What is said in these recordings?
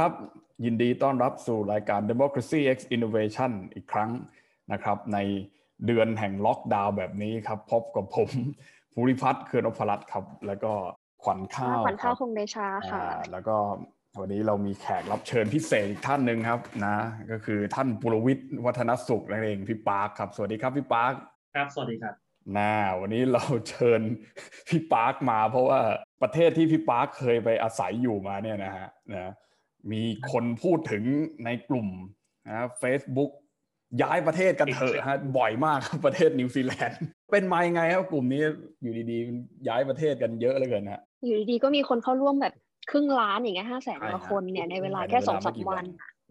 วัสดีครับ ยินดีต้อนรับสู่รายการ Democracy X Innovation อีกครั้งนะครับ ในเดือนแห่งล็อกดาวน์แบบนี้ครับ พบกับผมภูริพัฒน์เคือนอภรัตครับ แล้วก็ขวัญข้าวขวัญข้าวคงเดชาค่ะแล้วก็วันนี้เรามีแขกรับเชิญพิเศษอีกท่านหนึ่งครับนะก็คือท่านปุรวิทย์วัฒนสุขนั่นเองพี่ปาร์คครับ สวัสดีครับพี่ปาร์คครับสวัสดีครับนะวันนี้เราเชิญพี่ปาร์คมา เพราะว่าประเทศที่พี่ปาร์คเคยไปอาศัยอยู่มาเนี่ยนะฮะนะ มีคนพูดถึงในกลุ่มนะเฟซบุ๊กย้ายประเทศกันเถอะฮะบ่อยมากครับประเทศนิวซีแลนด์เป็นมายังไงครับกลุ่มนี้อยู่ดีๆ ย้ายประเทศกันเยอะเหลือเกินฮะอยู่ดีๆก็มีคนเข้าร่วมแบบครึ่งล้านอย่างเงี้ยห้าแสนกว่าคนเนี่ยในเวลาแค่สองสามวัน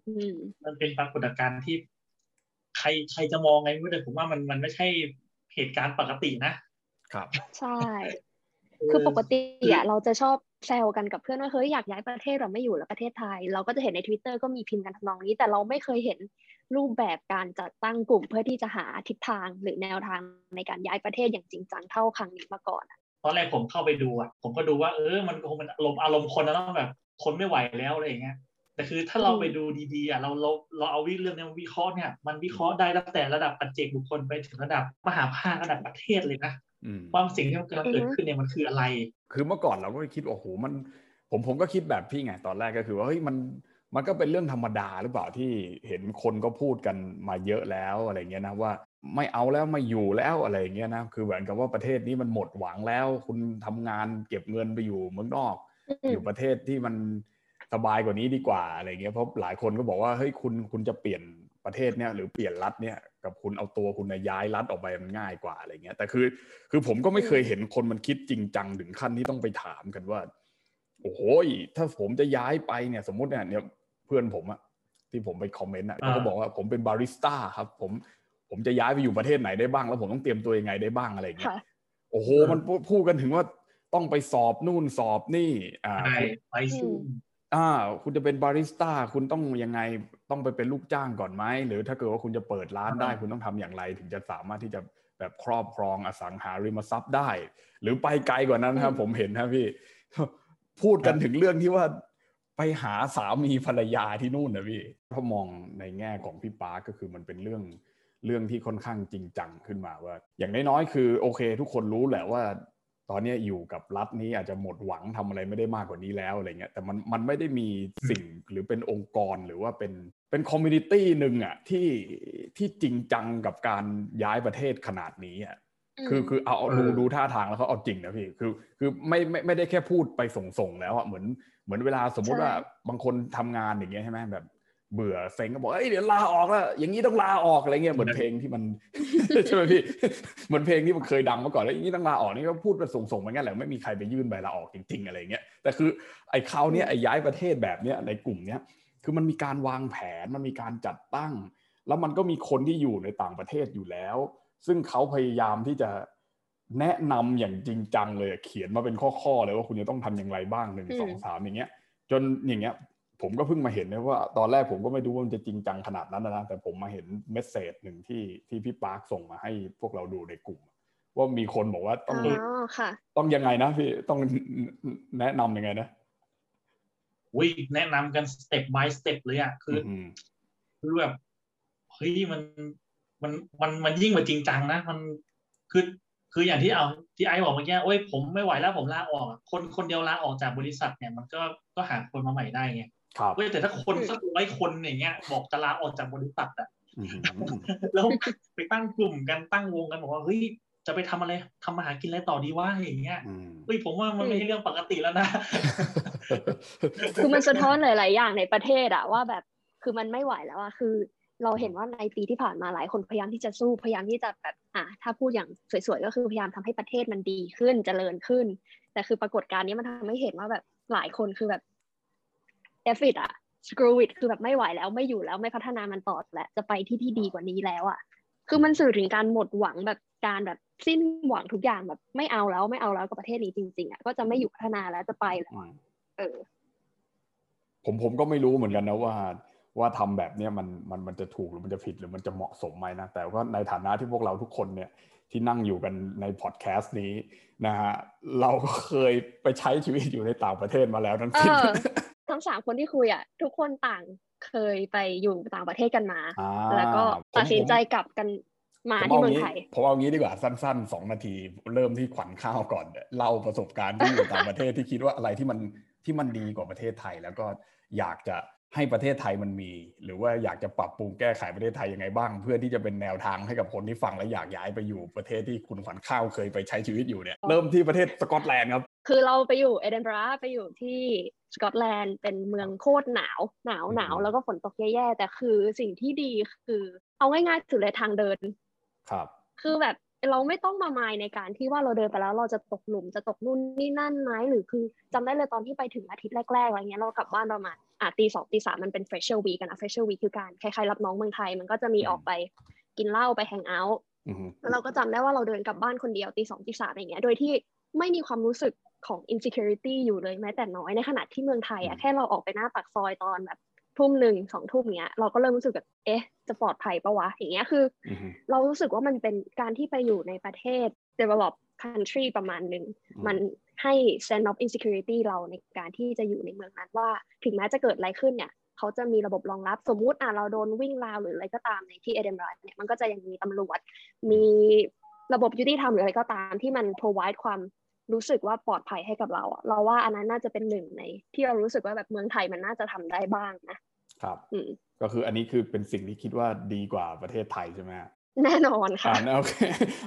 อืมมันเป็นปรากฏการณ์ที่ ใครใครจะมองไงไม่ได้ผมว่ามันมันไม่ใช่เหตุการณ์ปกตินะครับ ใช่ คือปกติอะเราจะชอบ แซวกันกับเพื่อนว่าเฮ้ยอยากย้ายประเทศเราไม่อยู่แล้วประเทศไทย เราก็จะเห็นใน Twitter ก็มีพิมพ์กันทำนองนี้ แต่เราไม่เคยเห็นรูปแบบการจัดตั้งกลุ่มเพื่อที่จะหาทิศทางหรือแนวทางในการย้ายประเทศอย่างจริงจังเท่าครั้งนี้มาก่อนอะตอนแรกผมเข้าไปดูอะผมก็ดูว่าเออมันคงเป็นอารมณ์อารมณ์คนนะต้องแบบคนไม่ไหวแล้วอะไรอย่างเงี้ยแต่คือถ้าเราไปดูดีๆอะเราเราเราเอาวิเรื่องนี้วิเคราะห์เนี่ยมันวิเคราะห์ได้ตั้งแต่ระดับปัจเจกบุคคลไปถึงระดับมหาภาคระดับประเทศเลยนะ อืมว่าสิ่งที่มันกำลังเกิดขึ้นเนี่ยมันคืออะไร คือเมื่อก่อนเราก็คิดว่าโอ้โหมัน ผมผมก็คิดแบบพี่ไงตอนแรกก็คือว่าเฮ้ยมันมันก็เป็นเรื่องธรรมดาหรือเปล่าที่เห็นคนก็พูดกันมาเยอะแล้วอะไรเงี้ยนะว่าไม่เอาแล้วไม่อยู่แล้วอะไรเงี้ยนะคือเหมือนกับว่าประเทศนี้มันหมดหวังแล้ว คุณทำงานเก็บเงินไปอยู่เมืองนอก อยู่ประเทศที่มันสบายกว่านี้ดีกว่าอะไรเงี้ยเพราะหลายคนก็บอกว่าเฮ้ยคุณคุณจะเปลี่ยน ประเทศเนี้ยหรือเปลี่ยนรัฐเนี้ยกับคุณเอาตัวคุณน่ะย้ายรัฐออกไปมันง่ายกว่าอะไรเงี้ยแต่คือ คือผมก็ไม่เคยเห็นคนมันคิดจริงจังถึงขั้นที่ต้องไปถามกันว่าโอ้โหถ้าผมจะย้ายไปเนี่ย สมมติเนี่ยเนี่ยเพื่อนผมอะที่ผมไปคอมเมนต์อะอ่าเขาก็บอกว่าผมเป็นบาริสต้าครับ ผมผมจะย้ายไปอยู่ประเทศไหนได้บ้าง แล้วผมต้องเตรียมตัวยังไงได้บ้างอะไรเงี้ยค่ะโอ้โหมันพูพูดกันถึงว่าต้องไปสอบนู่นสอบนี่อ่าใช่ไปซึ่ง อ่าคุณจะเป็นบาริสต้าคุณต้องยังไงต้องไปเป็นลูกจ้างก่อนไหมหรือถ้าเกิดว่าคุณจะเปิดร้านได้อ่าคุณต้องทำอย่างไร ถึงจะสามารถที่จะแบบครอบครองอสังหาริมทรัพย์ได้ หรือไปไกลกว่านั้นครับ ผมเห็นครับพี่ พูดกันถึงเรื่องที่ว่าไปหาสามีภรรยาที่นู่นนะพี่ถ้ามองในแง่ของพี่ปาร์คก็คือมันเป็นเรื่องเรื่องที่ค่อนข้างจริงจังขึ้นมาว่า อย่างน้อยๆคือ โอเค ทุกคนรู้แหละว่า ตอนเนี้ยอยู่กับรัฐนี้อาจจะหมดหวังทำอะไรไม่ได้มากกว่านี้แล้วอะไรเงี้ยแต่มันมันไม่ได้มีสิ่งหรือเป็นองค์กรหรือว่าเป็นเป็นคอมมูนิตี้หนึ่งอะที่ที่จริงจังกับการย้ายประเทศขนาดนี้อะคือคือเอาเอาดูเออดูท่าทางแล้วเขาเอาจริงนะพี่คือคือไม่ไม่ไม่ได้แค่พูดไปส่งๆแล้วอะเหมือนเหมือนเวลาสมมุติว่าบางคนทำงานอย่างเงี้ยใช่ไหมแบบ เบื่อเซ็งก็บอกเอ้ยเดี๋ยวลาออกแล้วอย่างนี้ต้องลาออกอะไรเงี้ยเหมือนเพลงที่มันใช่ไหมพี่เหมือนเพลงที่มันเคยดังมาก่อนแล้วอย่างนี้ต้องลาออกนี่ก็พูดไปส่งๆไปงั้นแหละไม่มีใครไปยื่นใบลาออกจริง ๆ อะไรเงี้ยแต่คือไอ้เขาวเนี่ยไอ้ย้ายประเทศแบบเนี้ยในกลุ่มเนี้ยคือมันมีการวางแผนมันมีการจัดตั้ง แล้วมันก็มีคนที่อยู่ในต่างประเทศอยู่แล้ว ซึ่งเขาพยายามที่จะแนะนำอย่างจริงจังเลยเขียนมาเป็นข้อๆเลยว่าคุณจะต้องทำอย่างไรบ้างหนึ่งอืมสองสามอย่างเงี้ยจนอย่างเงี้ย ผมก็เพิ่งมาเห็นนะว่าตอนแรกผมก็ไม่รู้ว่ามันจะจริงจังขนาดนั้นนะแต่ผมมาเห็น message หนึ่งที่ที่พี่ปาร์คส่งมาให้พวกเราดูในกลุ่ม ว่ามีคนบอกว่าต้องอ๋อค่ะต้องยังไงนะพี่ต้องแนะนำยังไงนะอุ้ยแนะนำกันสเต็ป by สเต็ปเลยอะคืออมคือแบบเฮ้ยมันมันมันมันยิ่งกว่าจริงจังนะมันคือคืออย่างที่เอาที่ไอ้บอกเมื่อกี้โอ้ยผมไม่ไหวแล้วผมลาออกอะคนคนเดียวลาออกจากบริษัทเนี่ย มันก็ก็หาคนมาใหม่ได้ไง ครับเว้ยแต่ถ้าคนสักร้อยคนอย่างเงี้ย บอกจะลาออกจากบริษัทอะอืมแล้วไปตั้งกลุ่มกันตั้งวงกันบอกว่าเฮ้ยจะไปทำอะไรทำมาหากินอะไรต่อดีวะอย่างเงี้ยอืมเฮ้ยผมว่ามันไม่ใช่เรื่องปกติแล้วนะ คือมันสะท้อนหลาย ๆ อย่างในประเทศอะว่าแบบคือมันไม่ไหวแล้วอะคือ เราเห็นว่าในปีที่ผ่านมาหลายคนพยายามที่จะสู้พยายามที่จะแบบอะถ้าพูดอย่างสวย ๆ ก็คือพยายามทำให้ประเทศมันดีขึ้นเจริญขึ้น แต่คือปรากฏการณ์นี้มันทำให้เห็นว่าแบบหลายคนคือแบบ เอฟฟิตอะ screw it คือแบบไม่ไหวแล้วไม่อยู่แล้วไม่พัฒนามันต่อแล้วจะไปที่ที่ดีกว่านี้แล้วอะคือมันสื่อถึงการหมดหวังแบบการแบบสิ้นหวังทุกอย่างแบบไม่เอาแล้วไม่เอาแล้วกับประเทศนี้จริงๆอะก็จะไม่อยู่พัฒนาแล้วจะไปแล้วอะเออ ผมผมก็ไม่รู้เหมือนกันนะว่าว่าทำแบบเนี้ยมันมันมันจะถูกหรือมันจะผิดหรือมันจะเหมาะสมไหมนะแต่ก็ในฐานะที่พวกเราทุกคนเนี่ยที่นั่งอยู่กันในพอดแคสต์นี้นะฮะเราก็เคยไปใช้ชีวิตอยู่ในต่างประเทศมาแล้วทั้งสิ้นเออ ทั้งสามคนที่คุยอะทุกคนต่างเคยไปอยู่ต่างประเทศกันมาอ่าแล้วก็ผมตัดสินใจกลับกันมาผมที่เอาเมืองงี้ไทยผมเอางี้ดีกว่าสั้นๆสองนาที เริ่มที่ขวัญข้าวก่อนเล่าประสบการณ์ที่อยู่ต่างประเทศที่คิดว่าอะไรที่มันที่มันดีกว่าประเทศไทย แล้วก็อยากจะ ให้ประเทศไทยมันมี หรือว่าอยากจะปรับปรุงแก้ไขประเทศไทยยังไงบ้าง เพื่อที่จะเป็นแนวทางให้กับคนที่ฟังและอยากย้ายไปอยู่ประเทศที่คุณขวัญข้าวเคยไปใช้ชีวิตอยู่เนี่ยเริ่มที่ประเทศสกอตแลนด์ครับ คือเราไปอยู่เอเดนบะระไปอยู่ที่สกอตแลนด์เป็นเมืองโคตรหนาว หนาวหนาวอืมแล้วก็ฝนตกแย่ๆแต่คือสิ่งที่ดีคือ เอาง่ายๆสุดเลยทางเดิน ครับ คือแบบ เราไม่ต้องมามายในการที่ว่าเราเดินไปแล้วเราจะตกหลุมจะตกนู่นนี่นั่นไหมหรือคือจำได้เลยตอนที่ไปถึงอาทิตย์แรกๆอะไรเงี้ยเรากลับบ้านประมาณอะตีสองตีสามมันเป็น fresher week กันนะ fresher week คือการคล้ายๆรับน้องเมืองไทย มันก็จะมีอืมออกไปกินเหล้าไปแฮงเอาท์อือฮึแล้วเราก็จำได้ว่าเราเดินกลับบ้านคนเดียวตีสองตีสามอย่างเงี้ยโดยที่ไม่มีความรู้สึกของ insecurity อยู่เลยแม้แต่น้อยในขณะที่เมืองไทยอือะมแค่เราออกไปหน้าปากซอยตอนแบบ ทุ่มหนึ่งสองทุ่มเงี้ย เราก็เริ่มรู้สึกแบบเอ๊ะ จะปลอดภัยปะวะอย่างเงี้ยคือออือฮึเรารู้สึกว่ามันเป็นการที่ไปอยู่ในประเทศ develop country ประมาณหนึ่งอืมมันให้ sense of insecurity เราในการที่จะอยู่ในเมืองนั้นว่า ถึงแม้จะเกิดอะไรขึ้นเนี่ยเขาจะมีระบบรองรับสมมุติอะเราโดนวิ่งราวหรืออะไรก็ตามในที่เอเดนบะระเนี่ยมันก็จะยังมีตำรวจ มีระบบยุติธรรมหรืออะไรก็ตามที่มัน provide ความรู้สึกว่าปลอดภัยให้กับเราอะเราว่าอันนั้นน่าจะเป็นหนึ่งใน ที่เรารู้สึกว่าแบบเมืองไทยมันน่าจะทำได้บ้างนะ ครับอืมก็คืออันนี้คือเป็นสิ่งที่คิดว่าดีกว่าประเทศไทยใช่ไหมฮะแน่นอนค่ะอ่าโอเค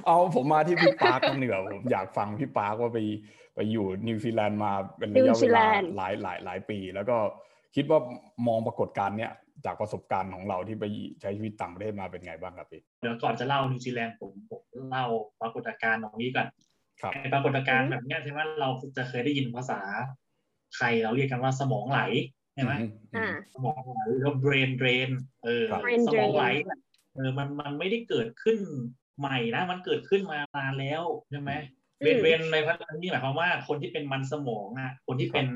เอาผมมาที่พี่ปาร์คกันเหนือผมอยากฟังพี่ปาร์คว่าไปไปอยู่นิวซีแลนด์มาเป็นระยะนิวซีเวแลลานด์หลายหลายหลายปี แล้วก็คิดว่ามองปรากฏการณ์เนี้ยจากประสบการณ์ของเราที่ไปใช้ชีวิตต่างประเทศมาเป็นไงบ้างครับพี่เดี๋ยวก่อนจะเล่านิวซีแลนด์ผมผมเล่าปรากฏการณ์ตรงนี้ก่อนครับไอ้ปรากฏการณ์แบบเนี้ยใช่ไหมเราจะเคยได้ยินภาษาไทยเราเรียกกันว่าสมองไหล ใช่ไหมอืมอือ่ามสมองไหลหรือว่า brain drain เออครับ brain สมองไหล drain เนี่ยเออมันมันไม่ได้เกิดขึ้นใหม่นะ มันเกิดขึ้นมานานแล้วใช่ไหมอืม brain drain ในพัฒนี้หมายความว่าคนที่เป็นมันสมองอะ คนที่เป็น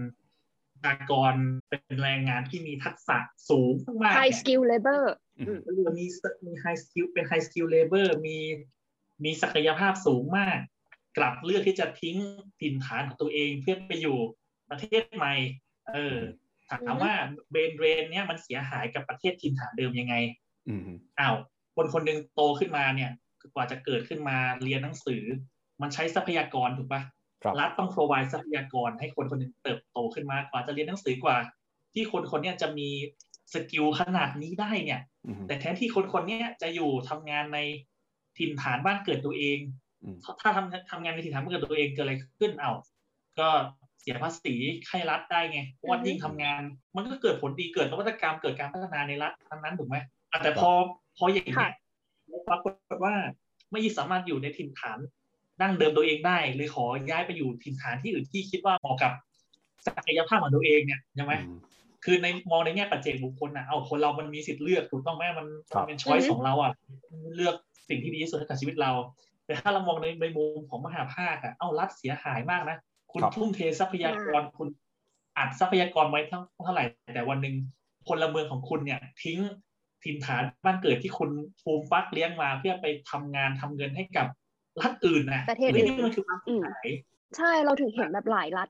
ประชากรเป็นแรงงานที่มีทักษะสูงมากๆ high เนี่ย skill labor อืมเรือมีมี high skill เป็น high skill labor มีมีศักยภาพสูงมาก กลับเลือกที่จะทิ้งถิ่นฐานของตัวเองเพื่อไปอยู่ประเทศใหม่ เออ ถามว่า brain drain เนี่ยมันเสียหายกับประเทศถิ่นฐานเดิมยังไงอืมอ้าวคนคนหนึ่งโตขึ้นมาเนี่ยกว่าจะเกิดขึ้นมาเรียนหนังสือ มันใช้ทรัพยากรถูกปะครับรัฐต้อง provide ทรัพยากรให้คนคนหนึ่งเติบโตขึ้นมากว่าจะเรียนหนังสือกว่า ที่คนคนเนี้ยจะมีสกิลขนาดนี้ได้เนี่ยอืมแต่แทนที่คนคนเนี้ยจะอยู่ทำงานในถิ่นฐานบ้านเกิดตัวเองอืมถ้าทำทำงานในถิ่นฐานบ้านเกิดตัวเองเกิดอะไรขึ้นเอาก็ เสียภาษีให้รัฐได้ไงเพราะว่าอือฮึยิ่งทำงาน มันก็เกิดผลดีเกิดนวัตกรรมเกิดการพัฒนาในรัฐนั้นๆถูกไหมอะแต่พอพออย่างนี้ยปรากฏว่าไม่สามารถอยู่ในถิ่นฐานดั้งเดิมตัวเองได้เลยขอย้ายไปอยู่ถิ่นฐานที่อื่นที่คิดว่าเหมาะกับศักยภาพของตัวเองเนี่ยใช่ไหมอืมคือในมองในแง่ปัจเจกบุคคลนะเอาคนเรามันมีสิทธิ์เลือกถูกต้องไหมมันครับมันเป็นช้อยอือฮึของเราอะเลือกสิ่งที่ดีที่สุดให้กับชีวิตเรา แต่ถ้าเรามองในในมุมของมหาภาคอะเอารัฐเสียหายมากนะ คุณครับทุ่มเททรัพยากรคุณอัดทรัพยากรไว้เท่าเท่าไหร่ แต่วันหนึ่งพลเมืองของคุณเนี่ย ทิ้งถิ่นฐานบ้านเกิดที่คุณฟูมฟักเลี้ยงมา เพื่อไปทำงานทำเงินให้กับรัฐอื่นนะประเทศอื่นนี่มันคือความเสียหายใช่เราถึงเห็นแบบหลายรัฐ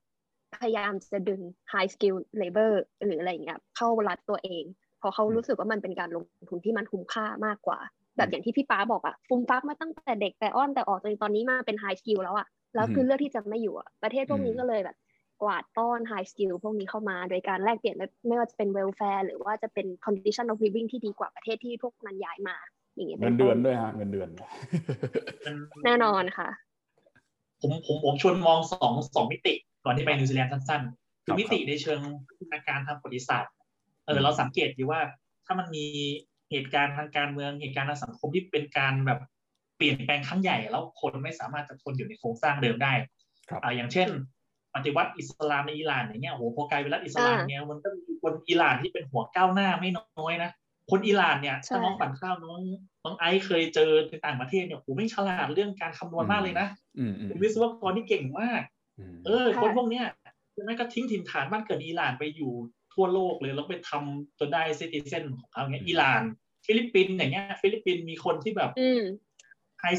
พยายามจะดึง high skill labor หรืออะไรอย่างเงี้ยเข้ารัฐตัวเองเพราะเขารู้สึกว่ามันเป็นการลงทุนที่มันคุ้มค่ามากกว่า แบบอย่างที่พี่ป้าบอกอะฟูมฟักมาตั้งแต่เด็กแต่อ้อนแต่ออกจนตอนนี้มาเป็น high skill แล้วอะ แล้วคือเลือกที่จะไม่อยู่อะประเทศพวกนี้ก็เลยแบบกวาดต้อน high skill พวกนี้เข้ามา โดยการแลกเปลี่ยนไม่ไม่ว่าจะเป็น welfare หรือว่าจะเป็น condition of living ที่ดีกว่าประเทศที่พวกมันย้ายมา อย่างเงี้ยเงิเป็นนเดืต้อนนด้วยฮะเงินเดือนมันแน่นอนค่ะ ผมผมผมชวนมองสองสองมิติ ก่อนที่ไปนิวซีแลนด์สั้นๆคือมิติในเชิงพัฒนาการทางประวัติศาสตร์เออเราสังเกตดีว่าถ้ามันมีเหตุการณ์ทางการเมืองเหตุการณ์ทางสังคมที่เป็นการแบบ เปลี่ยนแปลงครั้งใหญ่แล้วคนไม่สามารถจะทนอยู่ในโครงสร้างเดิมได้ครับอ่าอย่างเช่น ปฏิวัติอิสลามในอิหร่านอย่างเงี้ยโอ้โหพอกลายเป็นรัฐอิสลามอ่าเนี่ยมันก็มีคนอิหร่านที่เป็นหัวก้าวหน้าไม่น้อยนะคนอิหร่านเนี่ยใช่ถ้าน้องขวัญข้าวน้องน้องไอซ์เคยเจอในต่างประเทศเนี่ยโอ้โหแม่งฉลาดเรื่องการคำนวณมากเลยนะอืมอืมเป็นวิศวกรที่เก่งมากอืมเออ คนพวกเนี้ยแม่งก็ทิ้งถิ่นฐานบ้านเกิดอิหร่านไปอยู่ทั่วโลกเลยแล้วไปทำจนได้ citizen ของเขาเงี้ยอิหร่าน ฟิลิปปินส์อย่างเงี้ย ฟิลิปปินส์มีคนที่แบบอืมไฮ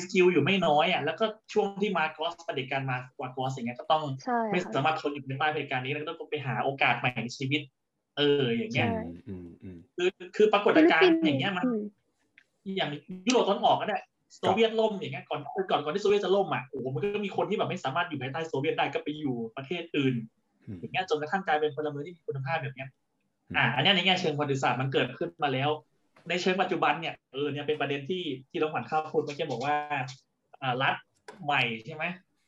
skill อยู่ไม่น้อยอะแล้วก็ช่วงที่มาร์กอสเผด็จการมาร์กอสอย่างเงี้ยก็ต้องใช่ไม่ค่ะสามารถทนอยู่ในใต้เผด็จการนี้แล้วก็ต้องไปหาโอกาสใหม่ในชีวิต เออ อย่างเงี้ยใช่อืมอืมคือคือปรากฏการณ์ฟิลิณ์ปปินส์อย่างเงี้ยมันอืมอย่างยุโรปตะวันออกก็ได้โซเวียตล่มอย่างเงี้ยก่อนก่อนก่อนที่โซเวียตจะล่มอะโอ้โหมันก็มีคนที่แบบไม่สามารถอยู่ภายใต้โซเวียตได้ก็ไปอยู่ประเทศอื่นอืมอย่างเงี้ยจนกระทั่งกลายเป็นพลเมืองที่มีคุณภาพแบบเนี้ยอืมอ่าอันเนี้ยในแง่เชิงประวัติศาสตร์มันเกิดขึ้นมาแล้ว ในเชิงปัจจุบันเนี่ยเออเนี่ยเป็นประเด็นที่ที่เราขวัญข้าวพูดเมื่อกี้บอกว่าอ่ารัฐใหม่ใช่ไหม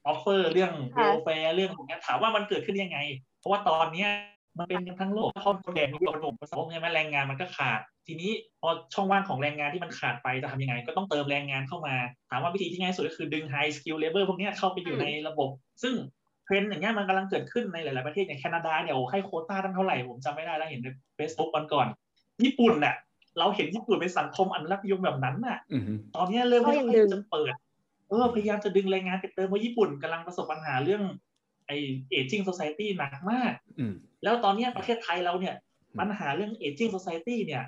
offer เรื่อง welfare ค่ะเรื่องอย่างเงี้ยถามว่ามันเกิดขึ้นยังไง เพราะว่าตอนเนี้ยมันเป็นกันทั้งโลกเขาขาดแรงมีคนหนุ่มสาวใช่ไหมแรงงานมันก็ขาด ทีนี้พอช่องว่างของแรงงานที่มันขาดไปจะทำยังไง ก็ต้องเติมแรงงานเข้ามา ถามว่าวิธีที่ง่ายสุดก็คือดึง high skill labor พวกเนี้ยเข้าไปอยู่ในระบบ ซึ่งเทรนด์อย่างเงี้ยมันกำลังเกิดขึ้นในหลาย ๆ ประเทศอย่างแคนาดาเนี่ยโอ้ให้โควต้าตั้งเท่าไหร่ผมจำไม่ได้แล้วเห็นใน Facebook วันก่อน ญี่ปุ่นน่ะ เราเห็นญี่ปุ่นเป็นสังคมอนุรักษ์นิยมแบบนั้นน่ะอืมตอนเนี้ยเริ่มก็ไม่ยังค่อยดึงจะเปิดเออพยายามจะดึงแรงงานไปเติมเพราะญี่ปุ่นกำลังประสบปัญหาเรื่องไอเอจิ้งโซซ i ตี้หนักมากอืมแล้วตอนเนี้ยประเทศไทยเราเนี่ยปัญหาเรื่องเอจิ้งโซซ i ตี้เนี่ย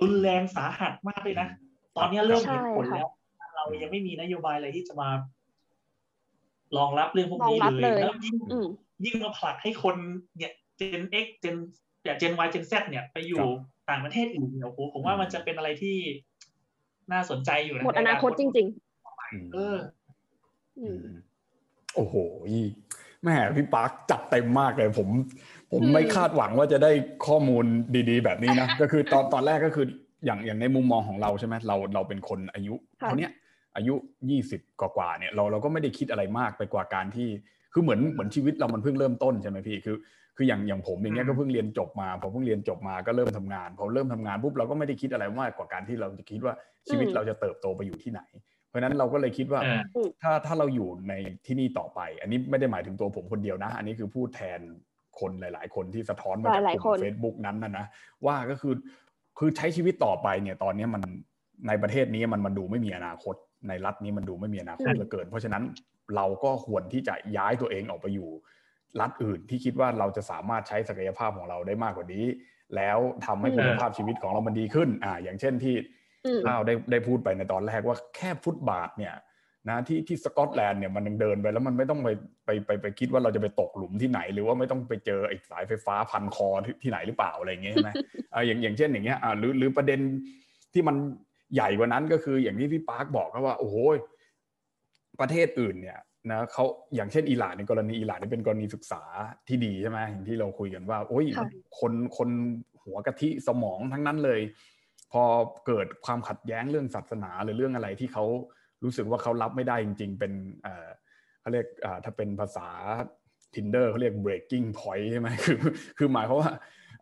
รุนแรงสาหัสมากเลยนะ ตอนเนี้ยเริ่มเห็นผลใช่ค่ะแล้ว เรายังไม่มีนโยบายอะไรที่จะมารองรับเรื่องพวกนี้รองรับเลยเลยแล้วยิ่งอืมยิ่งมาผลักให้คนเนี่ย Gen X Gen เนี่ย Gen Y Gen Z เนี่ยไปอยู่ ต่างประเทศอื่นเนี่ยโอ้โหผมว่ามันจะเป็นอะไรที่น่าสนใจอยู่นะหมดอนาคตจริงอืมเออๆอืมโอ้โหแม่พี่ปาร์คจัดเต็มมากเลย ผมผมอืมไม่คาดหวังว่าจะได้ข้อมูลดีๆ แบบนี้นะ ก็คือตอนตอนแรกก็คืออย่างอย่างในมุมมองของเราใช่ไหมเราเราเป็นคนอายุค่ะเท่าเนี้ยอายุยี่สิบกว่าๆเนี่ยเราเราก็ไม่ได้คิดอะไรมากไปกว่าการที่ คือเหมือนเหมือนชีวิตเรามันเพิ่งเริ่มต้นใช่ไหมพี่คือ คืออย่างอย่างผมอย่างเงี้ยอืมก็เพิ่งเรียนจบมาพอเพิ่งเรียนจบมาก็เริ่มทำงานพอเริ่มทำงานปุ๊บเราก็ไม่ได้คิดอะไรมากกว่าการที่เราจะคิดว่าชีวิตอืมเราจะเติบโตไปอยู่ที่ไหน เพราะฉะนั้นเราก็เลยคิดว่าเออถ้าถ้าเราอยู่ในที่นี่ต่อไป อันนี้ไม่ได้หมายถึงตัวผมคนเดียวนะ อันนี้คือพูดแทนคนหลาย ๆ คนที่สะท้อนมาจากหลายกๆลุ่มคนเฟซบุ๊กนั้นนะนะว่าก็คือคือใช้ชีวิตต่อไปเนี่ยตอนนี้มันในประเทศนี้มันมันดูไม่มีอนาคต ในรัฐนี้มันดูไม่มีอนาคตเหลือเกิน เพราะฉะนั้นเราก็ควรที่จะย้ายตัวเองออกไปอยู่ รัฐอื่นที่คิดว่าเราจะสามารถใช้ศักยภาพของเราได้มากกว่านี้ แล้วทำให้คุณภาพชีวิตของเรามันดีขึ้น อ่า อย่างเช่นที่อืมข้าวได้ได้พูดไปในตอนแรกว่าแค่ฟุตบาทเนี่ยนะที่ที่สกอตแลนด์เนี่ยมันยังเดินไปแล้วมันไม่ต้องไปไปไปไปคิดว่าเราจะไปตกหลุมที่ไหน หรือว่าไม่ต้องไปเจอไอ้สายไฟฟ้าพันคอที่ที่ไหนหรือเปล่าอะไรอย่างเงี้ยใช่ไหมอ่าอย่างอย่างเช่นอย่างเงี้ยอ่าหรือหรือประเด็นที่มันใหญ่กว่านั้นก็คืออย่างที่พี่ปาร์คบอกครับว่า โอ้โหประเทศอื่นเนี่ย นะเขาอย่างเช่นอิหร่านในกรณีอิหร่านนี่เป็นกรณีศึกษาที่ดีใช่ไหมอย่างที่เราคุยกันว่า โอ้ยค่ะคนคนหัวกะทิสมองทั้งนั้นเลย พอเกิดความขัดแย้งเรื่องศาสนาหรือเรื่องอะไรที่เขารู้สึกว่าเขารับไม่ได้จริง ๆ เป็นเอ่อเขาเรียกอ่าถ้าเป็นภาษา tinder เขาเรียก breaking point ใช่ไหมคือ คือหมายความว่า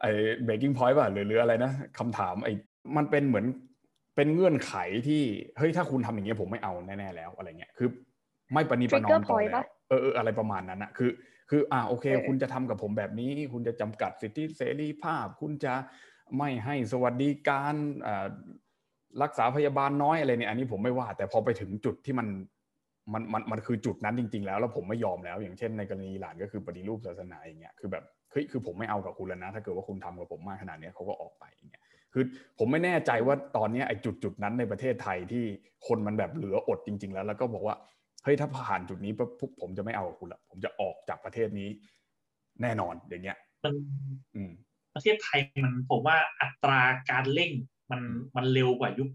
ไอ้ breaking point ป่ะหรือหรืออะไรนะคำถามไอ้มันเป็นเหมือนเป็นเงื่อนไขที่เฮ้ยถ้าคุณทำอย่างเงี้ยผมไม่เอาแน่ๆแล้วอะไรเงี้ยคือ ไม่ประนีประนอม Trigger ต่อ point แล้วปะเออเอออะไรประมาณนั้นนะคือ คืออ่าโอเคเออคุณจะทำกับผมแบบนี้ คุณจะจำกัดสิทธิเสรีภาพ คุณจะไม่ให้สวัสดิการอ่ารักษาพยาบาลน้อยอะไรเนี่ยอันนี้ผมไม่ว่า แต่พอไปถึงจุดที่มันมันมันมันคือจุดนั้นจริง ๆ แล้วแล้วผมไม่ยอมแล้ว อย่างเช่นในกรณีอิหร่านก็คือปฏิรูปศาสนาอย่างเงี้ยคือแบบเฮ้ยคือผมไม่เอากับคุณแล้วนะ ถ้าเกิดว่าคุณทำกับผมมากขนาดเนี้ยเขาก็ออกไปอย่างเงี้ยคือผมไม่แน่ใจว่าตอนเนี้ยไอ้จุดจุดนั้นในประเทศไทยที่คนมันแบบเหลืออดจริง ๆ แล้ว แล้วก็บอกว่า เฮ้ยถ้าผ่านจุดนี้ปุ๊บพวกผมจะไม่เอากับคุณละผมจะออกจากประเทศนี้ แน่นอนอย่างเงี้ยมันอืมประเทศไทยมันผมว่าอัตราการเร่งมันมันเร็วกว่ายุค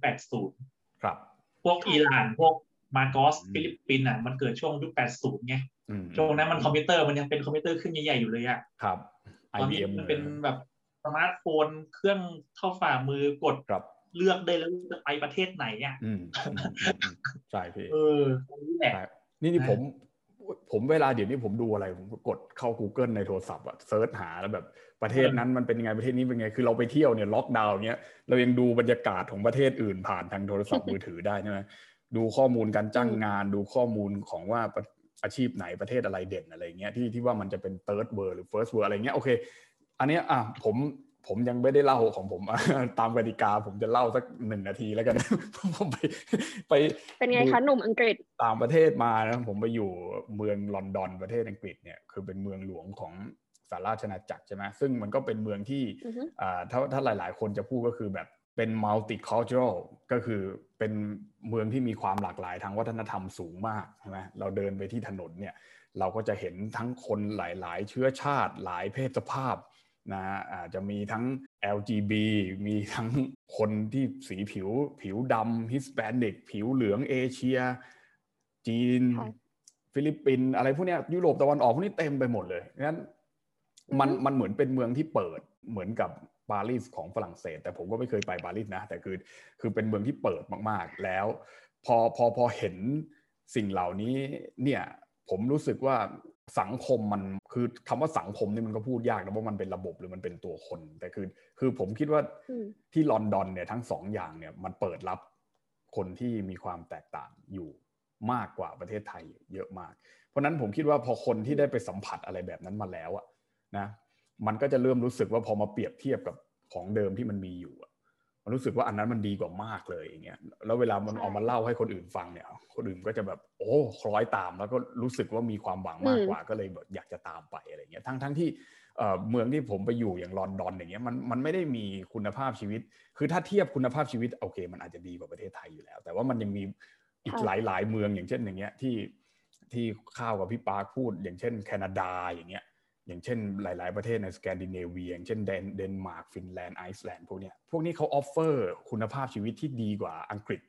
80 ครับ พวกอิหร่านพวกมาร์กอสอืมฟิลิปปินส์อะมันเกิดช่วงยุค 80 ไงอืมช่วงนั้นมันคอมพิวเตอร์มันยังเป็นคอมพิวเตอร์เครื่องใหญ่ๆอยู่เลยอะครับตอนนี้ IBM มันเป็นแบบสมาร์ทโฟนเครื่องเข้าฝ่ามือกดครับ เลือกได้แล้วจะไปประเทศไหนอะอืมอืมอืมอืมใช่พี่เออตรงนี้แหละใช่นี่นี่นะผมผมเวลาเดี๋ยวนี้ผมดูอะไร ผมก็กดเข้า Google ในโทรศัพท์อะ search หาแล้วแบบประเทศนั้นมันเป็นยังไงประเทศนี้เป็นไงคือเราไปเที่ยวเนี่ยล็อกดาวน์เงี้ยเรายังดูบรรยากาศของประเทศอื่นผ่านทางโทรศัพท์มือถือได้ใช่ไหมดูข้อมูลการจ้างงาน ดูข้อมูลของว่าอาชีพไหนประเทศอะไรเด่นอะไรเงี้ยที่ที่ว่ามันจะเป็น third world หรือ first world อะไรเงี้ยโอเค อันเนี้ยอะผม ผมยังไม่ได้เล่าของผมตามกติกา ผมจะเล่าสักหนึ่งนาทีแล้วกันผมไปไป เป็นไงดูคะหนุ่มอังกฤษต่างประเทศมานะผมไปอยู่เมืองลอนดอนประเทศอังกฤษเนี่ยคือเป็นเมืองหลวงของสหราชอาณาจักรใช่ไหมซึ่งมันก็เป็นเมืองที่อือฮึอ่าถ้าถ้าหลาย ๆ คนจะพูดก็คือแบบเป็น multicultural ก็คือเป็นเมืองที่มีความหลากหลายทางวัฒนธรรมสูงมากใช่ไหมเราเดินไปที่ถนนเนี่ยเราก็จะเห็นทั้งคนหลาย ๆ เชื้อชาติหลายเพศสภาพ นะอาจจะมีทั้ง LGB มีทั้งคนที่สีผิวผิวดำฮิสแปนิก ผิวเหลืองเอเชีย จีน ฟิลิปปินส์อะไรพวกนี้ยุโรปตะวันออกพวกนี้เต็มไปหมดเลยงั้นมันมันเหมือนเป็นเมืองที่เปิดเหมือนกับปารีสของฝรั่งเศส แต่ผมก็ไม่เคยไปปารีสนะ แต่คือคือเป็นเมืองที่เปิดมากๆ แล้ว พอพอพอเห็นสิ่งเหล่านี้เนี่ยผมรู้สึกว่า สังคมมันคือคำว่าสังคมนี่มันก็พูดยากนะว่ามันเป็นระบบหรือมันเป็นตัวคน แต่คือ คือผมคิดว่าที่ลอนดอนเนี่ยทั้งสองอย่างเนี่ยมันเปิดรับคนที่มีความแตกต่างอยู่มากกว่าประเทศไทยเยอะมาก เพราะนั้นผมคิดว่าพอคนที่ได้ไปสัมผัสอะไรแบบนั้นมาแล้วอะนะมันก็จะเริ่มรู้สึกว่าพอมาเปรียบเทียบกับของเดิมที่มันมีอยู่ มันรู้สึกว่าอันนั้นมันดีกว่ามากเลยอย่างเงี้ยแล้วเวลามันออกมาเล่าให้คนอื่นฟังเนี่ยคนอื่นก็จะแบบโอ้คล้อยตามแล้วก็รู้สึกว่ามีความหวังมากกว่าก็เลยแบบอยากจะตามไปอะไรเงี้ยทั้งทั้งที่เมืองที่ผมไปอยู่อย่างลอนดอนอย่างเงี้ยมันมันไม่ได้มีคุณภาพชีวิต คือถ้าเทียบคุณภาพชีวิตโอเค มันอาจจะดีกว่าประเทศไทยอยู่แล้ว แต่ว่ามันยังมีอีกหลายหลายเมืองอย่างเช่นอย่างเงี้ยที่ที่ข้าวกับพี่ปาร์คพูดอย่างเช่น แคนาดาอย่างเงี้ย อย่างเช่นหลาย ๆ ประเทศในสแกนดิเนเวียอย่างเช่นเดนมาร์กฟินแลนด์ไอซ์แลนด์พวกนี้พวกนี้เขา offer คุณภาพชีวิตที่ดีกว่าอังกฤษ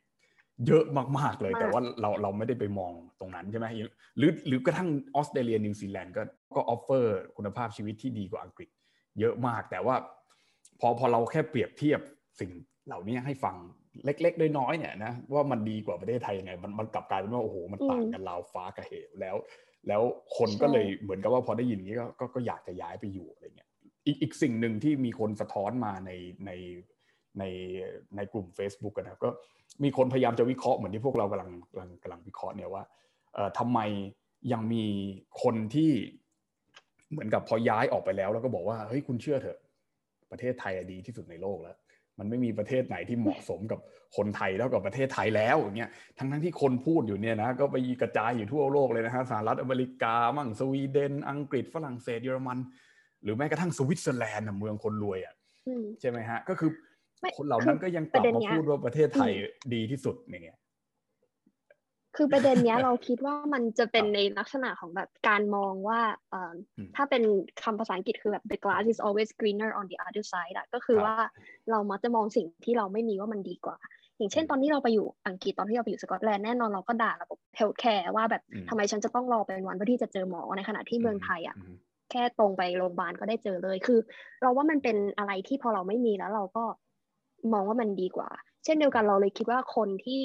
เยอะมาก ๆ เลย แต่ว่าเราเราไม่ได้ไปมองตรงนั้นใช่ไหมหรือหรือกระทั่งออสเตรเลียนิวซีแลนด์ก็ก็ offer คุณภาพชีวิตที่ดีกว่าอังกฤษ เยอะมาก แต่ว่าพอพอเราแค่เปรียบเทียบสิ่งเหล่านี้ให้ฟังเล็กๆน้อยๆเนี่ยนะว่ามันดีกว่าประเทศไทยยังไงมันมันกลับกลายเป็นว่าโอ้โหมันต่างกันราวฟ้ากับเหวแล้ว แล้วคนก็เลยเหมือนกับว่าพอได้ยินนี้ก็ก็อยากจะย้ายไปอยู่อะไรเงี้ยอีกอีกสิ่งหนึ่งที่มีคนสะท้อนมาในในในในกลุ่ม Facebook กันนะก็มีคนพยายามจะวิเคราะห์เหมือนที่พวกเรากำลังกำลังกำลังวิเคราะห์เนี่ยว่าเอ่อทำไมยังมีคนที่เหมือนกับพอย้ายออกไปแล้ว แล้วก็บอกว่าเฮ้ยคุณเชื่อเถอะ ประเทศไทยดีที่สุดในโลกแล้ว มันไม่มีประเทศไหนที่เหมาะสมกับคนไทยเท่ากับประเทศไทยแล้วอย่างเงี้ยทั้งทั้งที่คนพูดอยู่เนี่ยนะก็ไปกระจายอยู่ทั่วโลกเลยนะฮะสหรัฐอเมริกามั่งสวีเดน อังกฤษฝรั่งเศสเยอรมัน หรือแม้กระทั่งสวิตเซอร์แลนด์เมืองคนรวยอะใช่ไหมฮะก็คือคนเหล่านั้นก็ยังกลับมาพูดว่าประเทศไทยดีที่สุดอย่างเงี้ย คือประเด็นเนี้ยเราคิดว่ามันจะเป็นในลักษณะของแบบการมองว่าถ้าเป็นคำภาษาอังกฤษคือแบบ the grass is always greener on the other side อะก็คือว่าเรามักจะมองสิ่งที่เราไม่มีว่ามันดีกว่า อย่างเช่นตอนที่เราไปอยู่อังกฤษตอนที่เราไปอยู่สกอตแลนด์แน่นอนเราก็ด่าระบบ healthcare ว่าแบบทำไมฉันจะต้องรอเป็นวันเพื่อที่จะเจอหมอในขณะที่เมืองไทยอะแค่ตรงไปโรงพยาบาลก็ได้เจอเลย คือ เราว่ามันเป็นอะไรที่พอเราไม่มีแล้วเราก็มองว่ามันดีกว่า เช่นเดียวกันเราเลยคิดว่าคนที่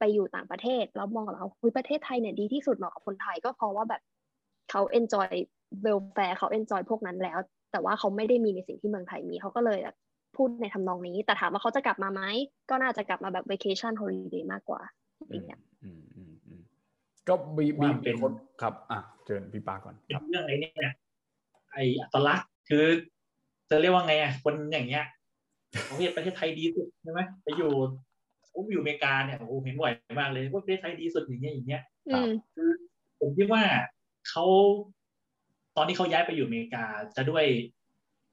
ไปอยู่ต่างประเทศแล้วมองกับเราคุยประเทศไทยเนี่ยดีที่สุดเหมาะกับคนไทยก็เพราะว่าแบบเขา enjoy welfare เขา enjoy พวกนั้นแล้ว แต่ว่าเขาไม่ได้มีในสิ่งที่เมืองไทยมีเขาก็เลยพูดในทำนองนี้ แต่ถามว่าเขาจะกลับมาไหมก็น่าจะกลับมาแบบ vacation holiday มากกว่าอย่างเงี้ยก็มีมีเป็นคนครับ อะเชิญพี่ปาก่อนเรื่องไอ้นี่เนี่ยไอ้อัตลักษณ์คือจะเรียกว่าไงอะคนอย่างเงี้ยประเทศประเทศไทยดีสุดใช่ไหมไปอยู่ ผมอยู่อเมริกาเนี่ยโอ้เห็นบ่อยมากเลยว่าประเทศไทยดีสุดอย่างเงี้ยอย่างเงี้ยคือผมคิดว่าเขาตอนที่เขาย้ายไปอยู่อเมริกาจะด้วย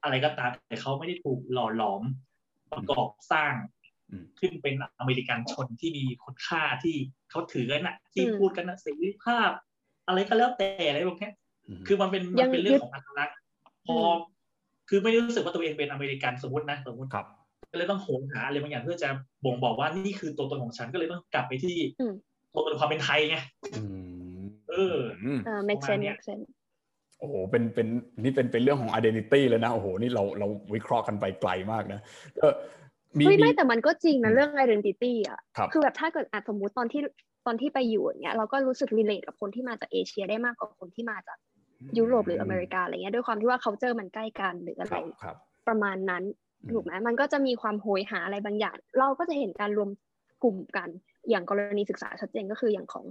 อะไรก็ตามแต่เขาไม่ได้ถูกหล่อหลอมประกอบสร้างขึ้นเป็นอเมริกันชนที่มีคุณค่าที่เขาถือกันนะที่พูดกันนะเสรีภาพ อะไรก็แล้วแต่อะไรพวกนี้คือมันเป็นมันเป็นเรื่องของอัตลักษณ์พอคือไม่รู้สึกว่าตัวเองเป็นอเมริกันสมมตินะสมมติ ก็เลยต้องโหนหาอะไรบางอย่างเพื่อจะบ่งบอกว่านี่คือตัวตนของฉันก็เลยต้องกลับไปที่ตัวตนความเป็นไทยไงเออเออ make sense make sense โอ้โห เป็น เป็น นี่เป็น เป็นเรื่องของ identity เลยนะ โอ้โห นี่เรา เราวิเคราะห์กันไปไกลมากนะก็มีไม่แต่มันก็จริงนะเรื่อง identity อะ คือแบบถ้าเกิดอาจสมมุติตอนที่ ตอนที่ไปอยู่อย่างเงี้ย เราก็รู้สึกรีเลทกับคนที่มาจากเอเชียได้มากกว่าคนที่มาจากยุโรปหรืออเมริกาอะไรเงี้ย ด้วยความที่ว่าเขาเจอมันใกล้กันหรืออะไรประมาณนั้น ถูกไหมมันก็จะมีความโหยหาอะไรบางอย่าง เราก็จะเห็นการรวมกลุ่มกัน อย่างกรณีศึกษาชัดเจนก็คืออย่างของ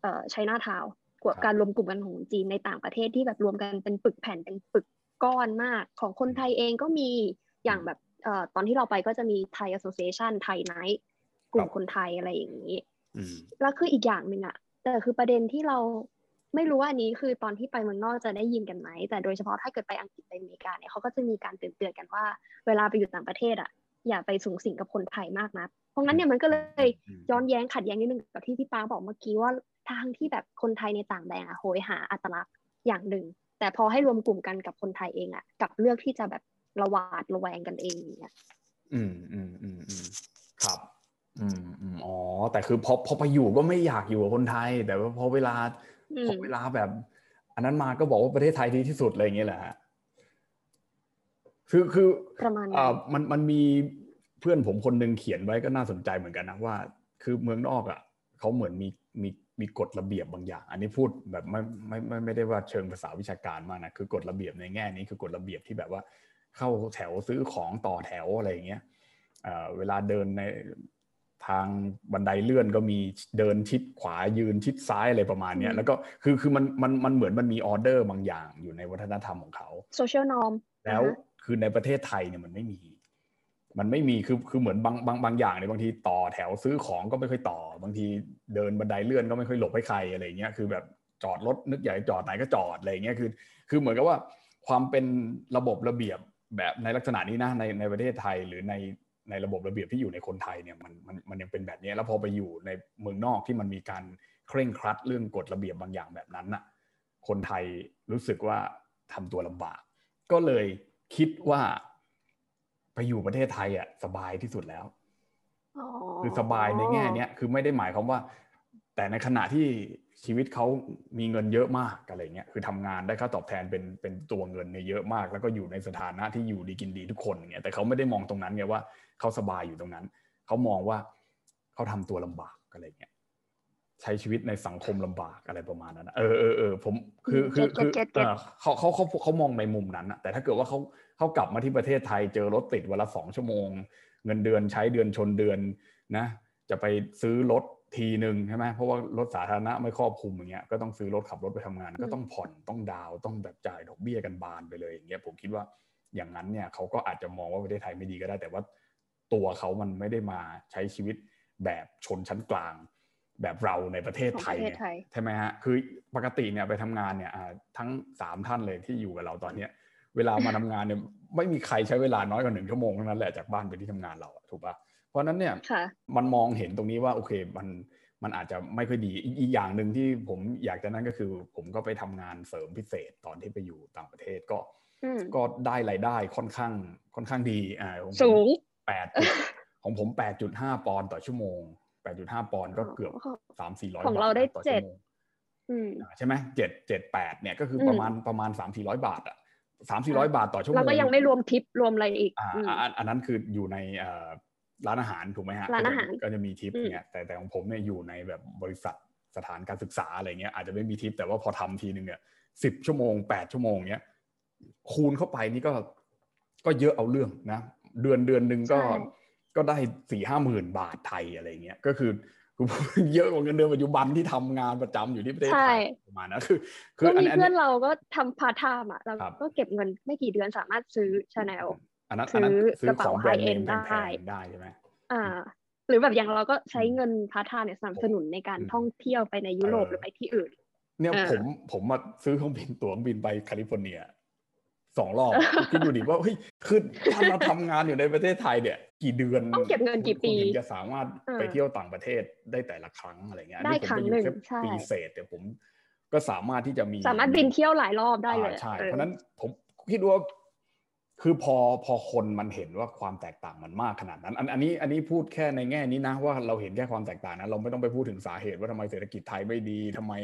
เอ่อไชน่าทาวกว่าการรวมกลุ่มกันของจีนในต่างประเทศที่แบบรวมกันเป็นปึกแผ่นเป็นปึกก้อนมากของคนไทยเองก็มีอย่างแบบเอ่อตอนที่เราไปก็จะมี Thai Association Thai Night กลุ่มคนไทยอะไรอย่างนี้ แล้วคืออีกอย่างหนึ่งอะแต่คือประเด็นที่เรา ไม่รู้ว่าอันนี้คือตอนที่ไปเมืองนอกจะได้ยินกันไหม แต่โดยเฉพาะถ้าเกิดไปอังกฤษไปอเมริกาเนี่ยเขาก็จะมีการเตือนกันว่า เวลาไปอยู่ต่างประเทศอะอย่าไปสุงสิงกับคนไทยมากนะเพราะงั้นเนี่ยมันก็เลยย้อนแย้งขัดแย้งนิดนึงกับที่พี่ปาบอกเมื่อกี้ว่าทางที่แบบคนไทยในต่างแดนอะโหยหาอัตลักษณ์อย่างหนึ่ง แต่พอให้รวมกลุ่มกันกับคนไทยเองอะกับเลือกที่จะแบบระวาดระแวงกันเองอย่างเงี้ยอืมอืมอืมอืมครับอืมอืมอ๋อแต่คือพอพอไปอยู่ก็ไม่อยากอยู่กับคนไทย แต่ว่าพอเวลา พมอเวลาแบบ อันนั้นมาก็บอกว่าประเทศไทยดีที่สุดอะไรอย่างเงี้ยแหละฮะคือคือประมาณนั้นอ่ามันมันมีเพื่อนผมคนหนึ่งเขียนไว้ก็น่าสนใจเหมือนกันนะว่า คือเมืองนอกอะเขาเหมือนมีมีมีกฎระเบียบบางอย่าง อันนี้พูดแบบไม่ไม่ไม่ไม่ได้ว่าเชิงภาษาวิชาการมากนะคือกฎระเบียบในแง่นี้คือกฎระเบียบที่แบบว่าเข้าแถวซื้อของต่อแถวอะไรอย่างเงี้ยเอ่อเวลาเดินใน ทางบันไดเลื่อนก็มีเดินชิดขวายืนชิดซ้ายอะไรประมาณเนี้ยอืมแล้วก็คือคือมันมันมันเหมือนมันมีออเดอร์บางอย่างอยู่ในวัฒนธรรมของเขาโซเชียลนอมแล้วคือในประเทศไทยเนี่ยมันไม่มี มันไม่มีคือคือเหมือนบางบางบางอย่างเนี่ยบางทีต่อแถวซื้อของก็ไม่ค่อยต่อ บางทีเดินบันไดเลื่อนก็ไม่ค่อยหลบให้ใครอะไรเงี้ยคือแบบจอดรถนึกอยากจะจอดไหนก็จอดอะไรเงี้ยคือคือเหมือนกับว่าความเป็นระบบระเบียบแบบในลักษณะนี้นะในในประเทศไทยหรือใน ในระบบระเบียบที่อยู่ในคนไทยเนี่ยมันมันมันยังเป็นแบบนี้แล้วพอไปอยู่ในเมืองนอกที่มันมีการเคร่งครัดเรื่องกฎระเบียบบางอย่างแบบนั้นน่ะคนไทยรู้สึกว่าทำตัวลำบาก ก็เลยคิดว่า ไปอยู่ประเทศไทยอะสบายที่สุดแล้วอ๋อคือสบายในแง่เนี้ยคือไม่ได้หมายความว่า แต่ในขณะที่ชีวิตเขามีเงินเยอะมากอะไรเงี้ยคือทำงานได้ค่าตอบแทนเป็นเป็นตัวเงินเนี่ยเยอะมาก แล้วก็อยู่ในสถานะที่อยู่ดีกินดีทุกคนอย่างเงี้ยแต่เขาไม่ได้มองตรงนั้นไงว่า เขาสบายอยู่ตรงนั้น เขามองว่าเขาทำตัวลำบากอะไรเงี้ยใช้ชีวิตในสังคมลำบากอะไรประมาณนั้นนะเออเออเออผมคือคือคือเก็ตเก็ตเออเขาเขาเขาเขามองในมุมนั้นอะแต่ถ้าเกิดว่าเขาเขากลับมาที่ประเทศไทยเจอรถติดวันละสองชั่วโมง เงินเดือนใช้เดือนชนเดือนนะ จะไปซื้อรถทีหนึ่งใช่ไหมเพราะว่ารถสาธารณะไม่ครอบคลุมอย่างเงี้ยก็ต้องซื้อรถขับรถไปทำงาน ก็ต้องผ่อนต้องดาวน์ต้องแบบจ่ายดอกเบี้ยกันบานไปเลยอย่างเงี้ยผมคิดว่าอย่างนั้นเนี่ยเขาก็อาจจะมองว่าประเทศไทยไม่ดีก็ได้แต่ว่า ตัวเขามันไม่ได้มาใช้ชีวิตแบบชนชั้นกลาง แบบเราในประเทศของไทปยระเทศเนี่ยไทยใช่ไหมฮะคือปกติเนี่ยไปทำงานเนี่ยอ่าทั้งสามท่านเลยที่อยู่กับเราตอนเนี้ย เวลามาทำงานเนี่ยไม่มีใครใช้เวลาน้อยกว่าหนึ่งชั่วโมงเท่านั้นแหละจากบ้านไปที่ทำงานเราอะถูกปะเพราะฉะนั้นเนี่ยค่ะมันมองเห็นตรงนี้ว่าโอเคมันมันอาจจะไม่ค่อยดีอีกอีกอย่างหนึ่งที่ผมอยากจะนั่นก็คือ ผมก็ไปทำงานเสริมพิเศษตอนที่ไปอยู่ต่างประเทศก็อืมก็ได้รายได้ค่อนข้างค่อนข้างดีอ่าของผมสูง แปดของผมแปดจุดห้าปอนด์ต่อชั่วโมงแปดจุดห้าปอนด์ก็เกือบอ๋อสามสี่ร้อยของบาทเราได้ต่อเจ็ชั่ดวโมงอืมอ่าใช่ไหมเจ็ดเจ็ดแปดเนี่ยก็คืออมประมาณประมาณสามสี่ร้อยบาทอะสามสี่ร้อยบาทต่อชั่วโมแล้วงก็ยังไม่รวมทิปรวมอะไรอีกอ่าอืมอ่าอันอันนั้นคืออยู่ในเอ่อร้านอาหารถูกไหมฮะร้านอาหารก็จะก็จะมีทิปอืมเนี่ยแต่แต่ของผมเนี่ยอยู่ในแบบบริษัทสถานการศึกษาอะไรเงี้ยอาจจะไม่มีทิปแต่ว่าพอทำทีนึงเนี่ยสิบชั่วโมงแปดชั่วโมงเนี้ยคูณเข้าไปนี่ก็ก็เยอะเอาเรื่องนะ เดือนเดือนหนึ่งก็ใช่ก็ได้สี่ห้าหมื่นบาทไทยอะไรเงี้ยก็คือคือเยอะกว่าเงินเดือนปัจจุบันที่ทำงานประจำอยู่ที่ประเทศไทใช่ยประมาณนั้นคือคืก็ออันมีนี้อันเพื่อนนี้เราก็ทำพาร์ทไทม์อะครับก็เก็บเงินไม่กี่เดือนสามารถซื้อชาแนลอันนั้นอันนั้นซื้อซื้อกระเป๋าของแบรนด์เนม high-end แพได้งๆได้ใช่ไหมอ่า หรือแบบอย่างเราก็ใช้อืมเงินพาร์ทไทม์เนี่ยสนับสนุนในการอืมท่องเที่ยวไปในยุโรปเออหรือไปที่อื่น เนี่ยอ่าผมผมมาซื้อเครื่องบินตั๋วเครื่องบินไปแคลิฟอร์เนีย สองรอบคิดดูดิว่าเฮ้ยคือถ้าเราทำงานอยู่ในประเทศไทยเนี่ย กี่เดือนต้องเก็บเงินกี่คุณปีคุณถึงจะสามารถเออไปเที่ยวต่างประเทศได้แต่ละครั้งอะไรเงี้ยได้นี่ผมครั้ไปงอยู่หนึ่งแค่ใช่ปีเศษแต่ผมก็สามารถที่จะมี สามารถบินเที่ยวหลายรอบได้เลยอ่าใช่ออเพราะฉะนั้นผมคิดว่าคือพอพอคนมันเห็นว่าความแตกต่างมันมากขนาดนั้น อันอันนี้อันนี้พูดแค่ในแง่นี้นะว่าเราเห็นแค่ความแตกต่างนะเราไม่ต้องไปพูดถึงสาเหตุว่าทำไมเศรษฐกิจไทยไม่ดีทำไม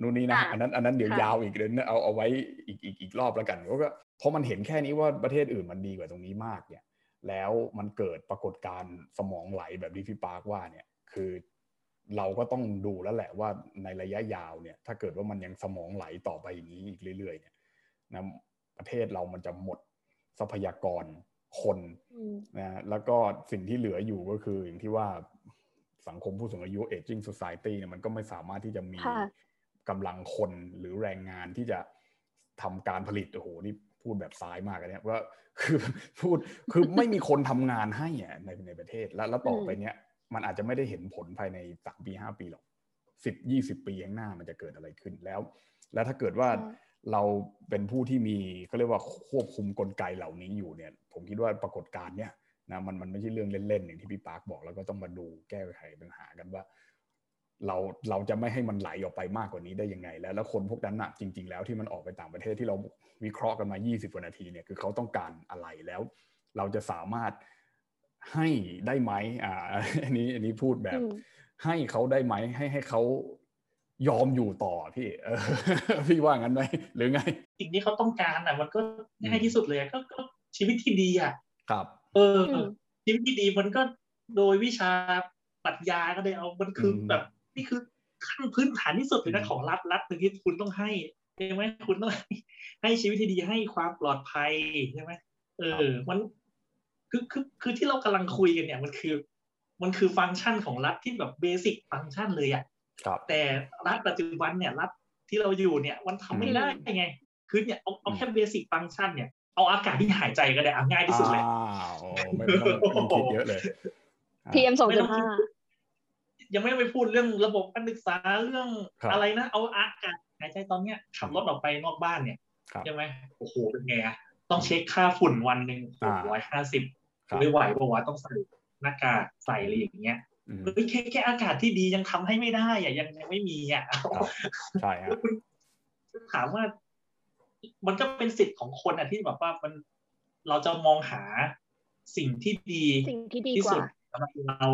นู่นนี่นะอะอันนั้นอันนั้นเดี๋ยวค่ะยาวอีกเดี๋ยวเอาเอาไว้อีกอีกอีกรอบแล้วกัน เพราะว่าพอมันเห็นแค่นี้ว่าประเทศอื่นมันดีกว่าตรงนี้มากเนี่ย แล้วมันเกิดปรากฏการณ์สมองไหลแบบที่พี่ปาร์คว่าเนี่ย คือเราก็ต้องดูแล้วแหละว่าในระยะยาวเนี่ย ถ้าเกิดว่ามันยังสมองไหลต่อไปอย่างนี้อีกเรื่อย ๆ เนี่ยนะประเทศเรามันจะหมดทรัพยากรคนอืมนะแล้วก็สิ่งที่เหลืออยู่ก็คืออย่างที่ว่าสังคมผู้สูงอายุ aging society เนี่ยมันก็ไม่สามารถที่จะมีค่ะกำลังคนหรือแรงงานที่จะทำการผลิตโอ้โหนี่ พูดแบบซ้ายมากเลยเนี่ยว่าคือพูดคือไม่มีคนทำงานให้อะในในประเทศแล้วแล้วต่อไปเนี้ยมันอาจจะไม่ได้เห็นผลภายในสามปีห้าปีหรอกสิบยี่สิบปีข้างหน้ามันจะเกิดอะไรขึ้นแล้ว แล้วถ้าเกิดว่าใช่เราเป็นผู้ที่มีเขาเรียกว่าควบคุมกลไกเหล่านี้อยู่เนี่ย ผมคิดว่าปรากฏการณ์เนี่ยนะมันมันไม่ใช่เรื่องเล่นๆอย่างที่พี่ปาร์คบอกแล้วก็ต้องมาดูแก้ไขปัญหากันว่า เราเราจะไม่ให้มันไหลออกไปมากกว่านี้ได้ยังไง แล้วแล้วคนพวกนั้นน่ะจริง ๆ แล้วที่มันออกไปต่างประเทศที่เราวิเคราะห์กันมา 20กว่านาทีเนี่ยคือเขาต้องการอะไรแล้ว เราจะสามารถให้ได้ไหมอ่าอันนี้อันนี้พูดแบบอืมให้เขาได้ไหมให้ให้เขายอมอยู่ต่อพี่เออพี่ว่างั้นไหมหรือไงสิ่งที่เขาต้องการอะ มันก็ง่ายที่สุดเลยก็ก็ชีวิตที่ดีอะครับ เอออืมชีวิตที่ดีมันก็โดยวิชาปรัชญาก็ได้เอามันคืออมแบบ นี่คือขั้นพื้นฐานที่สุดเลยนะอืมของรัฐรัฐหนึ่งที่คุณต้องให้ใช่ไหมคุณต้องให้ให้ชีวิตที่ดีให้ความปลอดภัยใช่ไหมเออ มันคือคือคือที่เรากำลังคุยกันเนี่ยมันคือ มันคือฟังก์ชันของรัฐที่แบบเบสิกฟังก์ชันเลยอะครับแต่รัฐปัจจุบันเนี่ยรัฐที่เราอยู่เนี่ย มันทำไม่ได้ไง คือเนี่ยเอาเอาแค่เบสิกฟังก์ชันเนี่ยเอาอากาศที่หายใจก็ได้เอาง่ายที่สุดเลยอ้าวโอ้ไม่ไม่ต้องไม่ต้องคิดเยอะเลยอ่า PM สองไม่จุต้ดองคิห้าด ยังไม่ไปพูดเรื่องระบบการศึกษาเรื่องครับอะไรนะ เอาอากาศหายใจตอนเนี้ยขับรถออกไปนอกบ้านเนี่ยครับใช่ไหมโอ้โหเป็นไงอะต้องเช็คค่าฝุ่นวันหนึ่งอ่าร้อยห้าสิบครับไม่ไหวเพราะว่าต้องใส่หน้ากากใส่อะไรอย่างเงี้ยอืมเฮ้ยแค่แค่อากาศที่ดียังทำให้ไม่ได้อะยังยังไม่มีอะครับใช่ฮะคุณถามว่า มันก็เป็นสิทธิ์ของคนอะที่แบบว่ามันเราจะมองหาสิ่งที่ดีสิ่งที่ดีที่กว่าสุดสำหรับเรา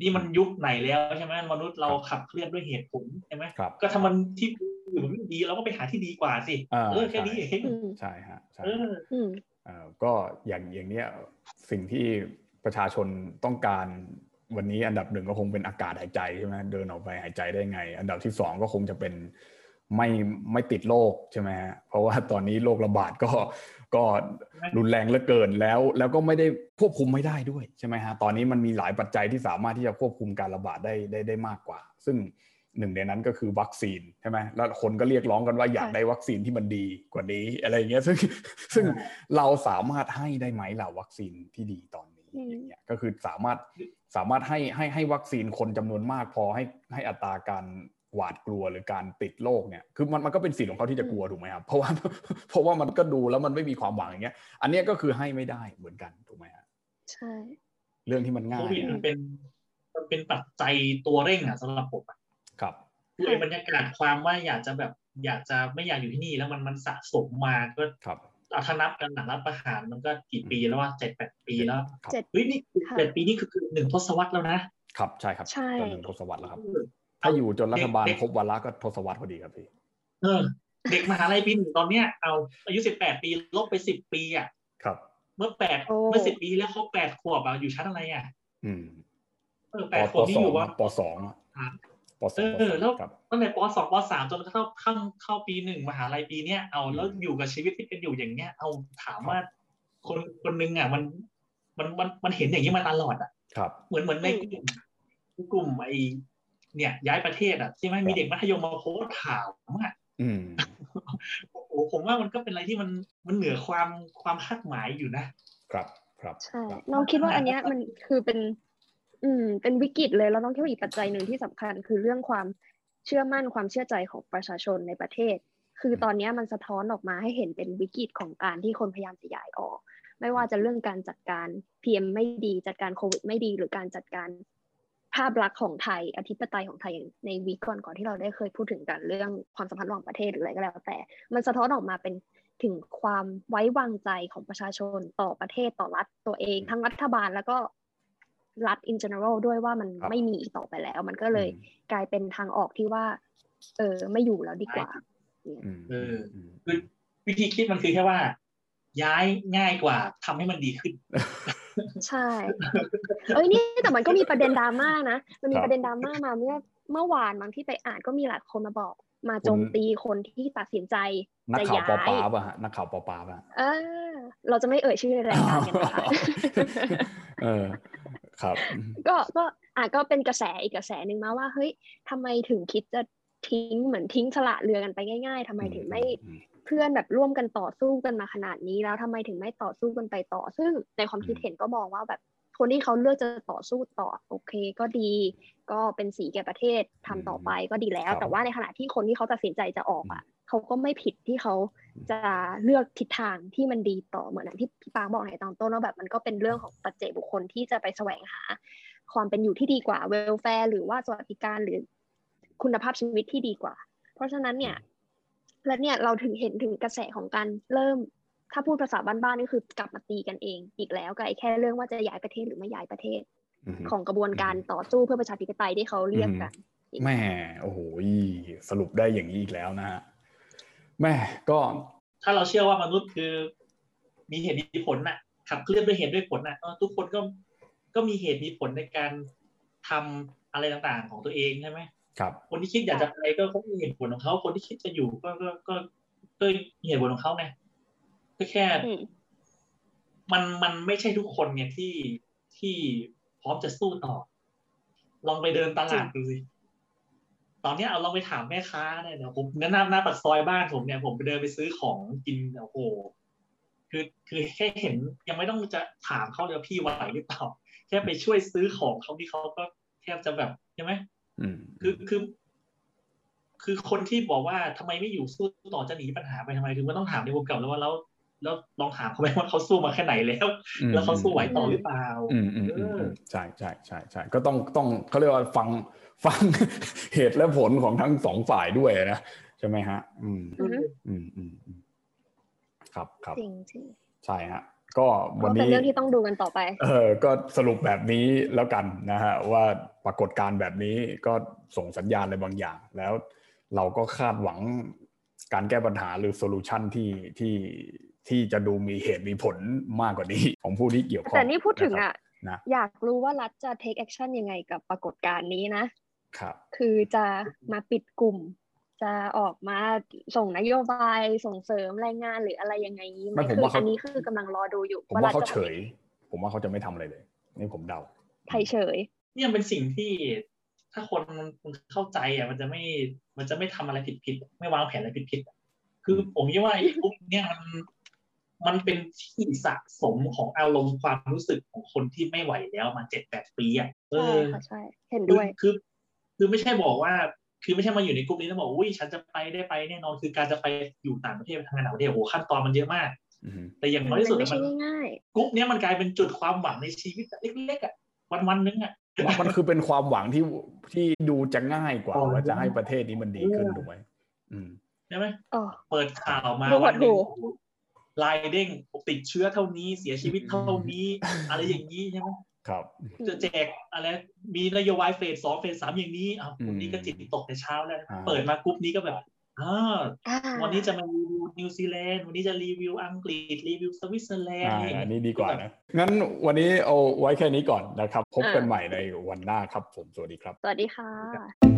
นี่มันยุคไหนแล้วใช่ไหมมนุษย์เราขับเคลื่อนด้วยเหตุผลใช่ไหมครับก็ถ้ามันที่อยู่มันไม่ดีเราก็ไปหาที่ดีกว่าสิอ่าเออแค่นี้ใช่เองอืมใช่ฮะใช่เอออืมเอ่อก็อย่างอย่างเนี้ยสิ่งที่ประชาชนต้องการวันนี้อันดับหนึ่งก็คงเป็นอากาศหายใจใช่ไหมเดินออกไปหายใจได้ไง อันดับที่สองก็คงจะเป็นไม่ไม่ติดโรคใช่ไหมฮะเพราะว่าตอนนี้โรคระบาดก็ ก็รุนแรงเหลือเกินแล้ว แล้วก็ไม่ได้ควบคุมไม่ได้ด้วยใช่ไหมฮะตอนนี้มันมีหลายปัจจัยที่สามารถที่จะควบคุมการระบาดได้ได้ได้มากกว่า ซึ่งหนึ่งในนั้นก็คือวัคซีนใช่ไหมแล้วคนก็เรียกร้องกันว่าอยากค่ะได้วัคซีนที่มันดีกว่านี้ อะไรอย่างเงี้ยซึ่งซึ่งเราสามารถให้ได้ไหมล่ะวัคซีนที่ดีตอนนี้อืมอย่างเงี้ยก็คือสามารถสามารถให้ให้ให้วัคซีนคนจำนวนมากพอให้ให้อัตราการ หวาดกลัวหรือการติดโรคเนี่ยคือมันมันก็เป็นสิทธิ์ของเขาที่จะกลัวถูกไหมครับเพราะว่าเพราะว่ามันก็ดูแล้วมันไม่มีความหวังอย่างเงี้ย อันเนี้ยก็คือให้ไม่ได้เหมือนกันถูกไหมฮะใช่ เรื่องที่มันง่าโคยวิดมันอะเป็นมันเป็นปัจจัยตัวเร่งอะสำหรับผมอะครับคือไอ้บรรยากาศความว่าอยากจะแบบอยากจะไม่อยากอยู่ที่นี่แล้วมันมันสะสมมาก็ครับเอาถ้านับกันหลังรัฐประหารมันก็กี่ปีแล้วว่าเจ็ดแปดปีแล้วครับเจ็ดเฮ้ยนี่ค่ะเจ็ดปีนี่คือคือหนึ่งทศวรรษแล้วนะครับใช่ครับใช่จนถึงทศวรรษแล้วครับเออ ถ้าอยู่จนรัฐบาลเด็กครบวาระก็ทศวรรษพอดีครับพี่เออ เด็กมหาลัยปีหนึ่งตอนเนี้ยเอาอายุสิบแปดปีลบไปสิบปีอะครับ เมื่อแปดโอ้เมื่อสิบปีแล้วเขาแปดขวบอะอยู่ชั้นอะไรอะ อืมเออปแปดขปวบนี่สอองยู่ว่าปสองอะครับปสองปเออสามแล้วครับตั้งแต่ปสองปสามจนเข้าเข้าเข้าปีหนึ่งมหาลัยปีเนี้ยเอาแล้วอืมอยู่กับชีวิตที่เป็นอยู่อย่างเนี้ย เอาถามว่าคนคนหนึงอะมันมันมันมันเห็นอย่างนี้มาตลอดอะครับ เหมือนเหมือนในกลุ่มกลุ่มไอ เนี่ย ย้ายประเทศอะใช่ไหมมีเด็กมัธยมมาโพสต์ถามอะอืมโอ้โหผมว่ามันก็เป็นอะไรที่มันมันเหนือความความคาดหมายอยู่นะครับครับใช่ครับน้องคิดว่าอันเนี้ยมันคือเป็น อืม เป็นวิกฤตเลยแล้วน้องคิดว่าอีกปัจจัยหนึ่งที่สำคัญ คือเรื่องความเชื่อมั่นความเชื่อใจของประชาชนในประเทศ คือตอนเนี้ยมันสะท้อนออกมาให้เห็นเป็นวิกฤตของการที่คนพยายามจะย้ายออก ไม่ว่าจะเรื่องการจัดการ PM ไม่ดีจัดการโควิดไม่ดี หรือการจัดการ ภาพลักษณ์ของไทยอธิปไตยของไทยอย่างในวีคก่อนก่อนที่เราได้เคยพูดถึงกันเรื่องความสัมพันธ์ระหว่างประเทศหรืออะไรก็แล้ว แต่ มันสะท้อนออกมาเป็นถึงความไว้วางใจของประชาชนต่อประเทศต่อรัฐตัวเอง ทั้งรัฐบาลแล้วก็รัฐ in general ด้วยว่ามันครับไม่มีอีกต่อไปแล้ว มันก็เลยอืมกลายเป็นทางออกที่ว่า เออไม่อยู่แล้วดีกว่าอืมเออมคือวิธีคิดมันคือแค่ว่า ย้ายง่ายกว่าทำให้มันดีขึ้น ใช่ เอ้ยนี่แต่มันก็มีประเด็นดราม่านะมันมีครับประเด็นดราม่ามาเมื่อเมื่อวานบางที่ไปอ่านก็มีหลายคนมาบอก มาโจมตีคนที่ตัดสินใจนักจะข่าวย้าปอยปาป่ะฮะนักข่าวปอปาป่ะเออ เราจะไม่เอ่ยชื่อในรายการกันนะคะเออครับ ก็ก็อะก็เป็นกระแสอีกกระแสหนึ่งมาว่าเฮ้ยทำไมถึงคิดจะทิ้งเหมือนทิ้งสละเรือกันไปง่าย ๆทำไมถึงไม่อืม เพื่อนแบบร่วมกันต่อสู้กันมาขนาดนี้แล้วทำไมถึงไม่ต่อสู้กันไปต่อ ซึ่งในความคิดอืมเห็นก็มองว่าแบบคนที่เขาเลือกจะต่อสู้ต่อโอเคก็ดี ก็เป็นสีแก่ประเทศทำต่อไปก็ดีแล้ว แต่ว่าในขณะที่คนที่เขาตัดสินใจจะออกอะเขาก็ไม่ผิดที่เขาจะเลือกทิศทางที่มันดีต่อเหมือนอย่างที่พี่ปาบอกในตอนต้นว่าแบบมันก็เป็นเรื่องของปัจเจกบุคคลที่จะไปแสวงหา ความเป็นอยู่ที่ดีกว่าเวลแฟร์หรือว่าสวัสดิการหรือคุณภาพชีวิตที่ดีกว่า เพราะฉะนั้นเนี่ย และเนี่ยเราถึงเห็นถึงกระแสของการเริ่ม ถ้าพูดภาษาบ้านๆนี่คือกลับมาตีกันเอง อีกแล้วกับไอ้แค่เรื่องว่าจะย้ายประเทศหรือไม่ย้ายประเทศอืมของกระบวนการต่อสู้เพื่อประชาธิปไตยที่เขาเรียกกันแม่โอ้โหสรุปได้อย่างนี้อีกแล้วนะฮะแม่ก็ถ้าเราเชื่อว่ามนุษย์คือ มีเหตุมีผลน่ะขับเคลื่อนด้วยเหตุด้วยผลน่ะเออทุกคนก็ก็มีเหตุมีผลในการทำอะไรต่างๆของตัวเองใช่ไหม ครับ คนที่คิดอยากจะไปก็เขามีเหตุผลของเขาคนที่คิดจะอยู่ก็ก็ก็ก็มีเหตุผลของเขาไงก็แค่อืมมันมันไม่ใช่ทุกคนเนี่ยที่ที่พร้อมจะสู้ต่อ ลองไปเดินตลาดดูสิตอนเนี้ยเอาลองไปถามแม่ค้าเนี่ยเดี๋ยวผมหน้าหน้าปากซอยบ้านผมเนี่ยผมไปเดินไปซื้อของกินโอ้โหคือคือแค่เห็นยังไม่ต้องจะถามเขาเลยว่าพี่ไหวหรือเปล่าแค่ไปช่วยซื้อของเขาที่เขาก็แทบจะแบบใช่ไหมอืม คือคือ คือคนที่บอกว่าทำไมไม่อยู่สู้ต่อจะหนีปัญหาไปทำไม คือมันต้องถามในวงกลับแล้วว่าแล้วแล้วลองถามเขาไหมว่าเขาสู้มาแค่ไหนแล้วอืมแล้วเขาสู้ไหวต่อหรือเปล่าอืมอืมเออืมออืมใช่ใช่ใช่ใช่ก็ต้องต้องเขาเรียกว่าฟังฟังเหตุและผลของทั้งสองฝ่ายด้วยนะใช่ไหมฮะ อืมอือฮึอืมอืมอืมครับครับจริงจริงใช่ฮะ ก็ๆวันก็เป็นนี้เรื่องที่ต้องดูกันต่อไป เอก็สรุปแบบนี้แล้วกันนะฮะว่าปรากฏการณ์แบบนี้ก็ส่งสัญญาณอะไรบางอย่าง แล้วเราก็คาดหวังการแก้ปัญหาหรือ solution ที่ที่ที่จะดูมีเหตุมีผลมากกว่านี้ของผู้ที่เกี่ยวข้องแต่นี่พูดถึงนะครับอะนะอยากรู้ว่ารัฐจะ take action ยังไงกับปรากฏการณ์นี้นะครับ คือจะมาปิดกลุ่ม จะออกมาส่งนโยบายส่งเสริมแรงงานหรืออะไรยังไงนี้ไหมไม่ผมคือว่าเขาอันนี้คือกำลังรอดูอยู่ ผมว่าเขารัฐจะเฉย ผมว่าเขาจะไม่ทำอะไรเลย นี่ผมเดาไทยเฉย เนี่ยเป็นสิ่งที่ถ้าคนมันเข้าใจอะมันจะไม่มันจะไม่ทำอะไรผิดผิดๆไม่วางแผนอะไรผิดผิดๆคือผมคิดว่าไอ้พวกเนี่ยมันมันเป็นที่สะสมของอารมณ์ความรู้สึกของคนที่ไม่ไหวแล้วมาเจ็ดแปดปีอะเอใช่อค่ะใช่เห็นคือด้วยคือ คือไม่ใช่บอกว่า คือไม่ใช่มาอยู่ในกลุ่มนี้แล้วบอกอุ้ยฉันจะไปได้ไปแน่นอนคือการจะไปอยู่ต่างประเทศไปทำงานต่างประเทศโอ้โหขั้นตอนมันเยอะมากอือฮึแต่อย่างน้อยที่สุดมันไม่อะใช่มันง่ายกลุ่มเนี้ยมันกลายเป็นจุดความหวังในชีวิตเล็กๆอะวันวันๆนึงอะว่ามันคือเป็นความหวังที่ที่ดูจะง่ายกว่าอ๋อว่าจะให้ประเทศนี้มันดีขึ้นถูกไหมอืมใช่ไหมๆอ๋อเปิดข่าวมาดูหดวันหนึ่งหู่ลายเด้งติดเชื้อเท่านี้เสียชีวิตเท่านี้ อะไรอย่างนี้ใช่ไหม ครับจะแจกอะไรมีนโยบาย phase สอง phase สามอย่างนี้อ้าวอืมคนนี้ก็จิตตกแต่เช้าแล้วอ่าเปิดมากรุ๊ปนี้ก็แบบอ่าอ่าวันนี้จะมารีวิวนิวซีแลนด์วันนี้จะรีวิวอังกฤษรีวิวสวิตเซอร์แลนด์อ่าอะไรอย่างอันเงี้ยนี้ดีกว่านะงั้นวันนี้เอาไว้แค่นี้ก่อนนะครับ พบกันใหม่ในวันหน้าครับผมสวัสดีครับ สวัสดีค่ะ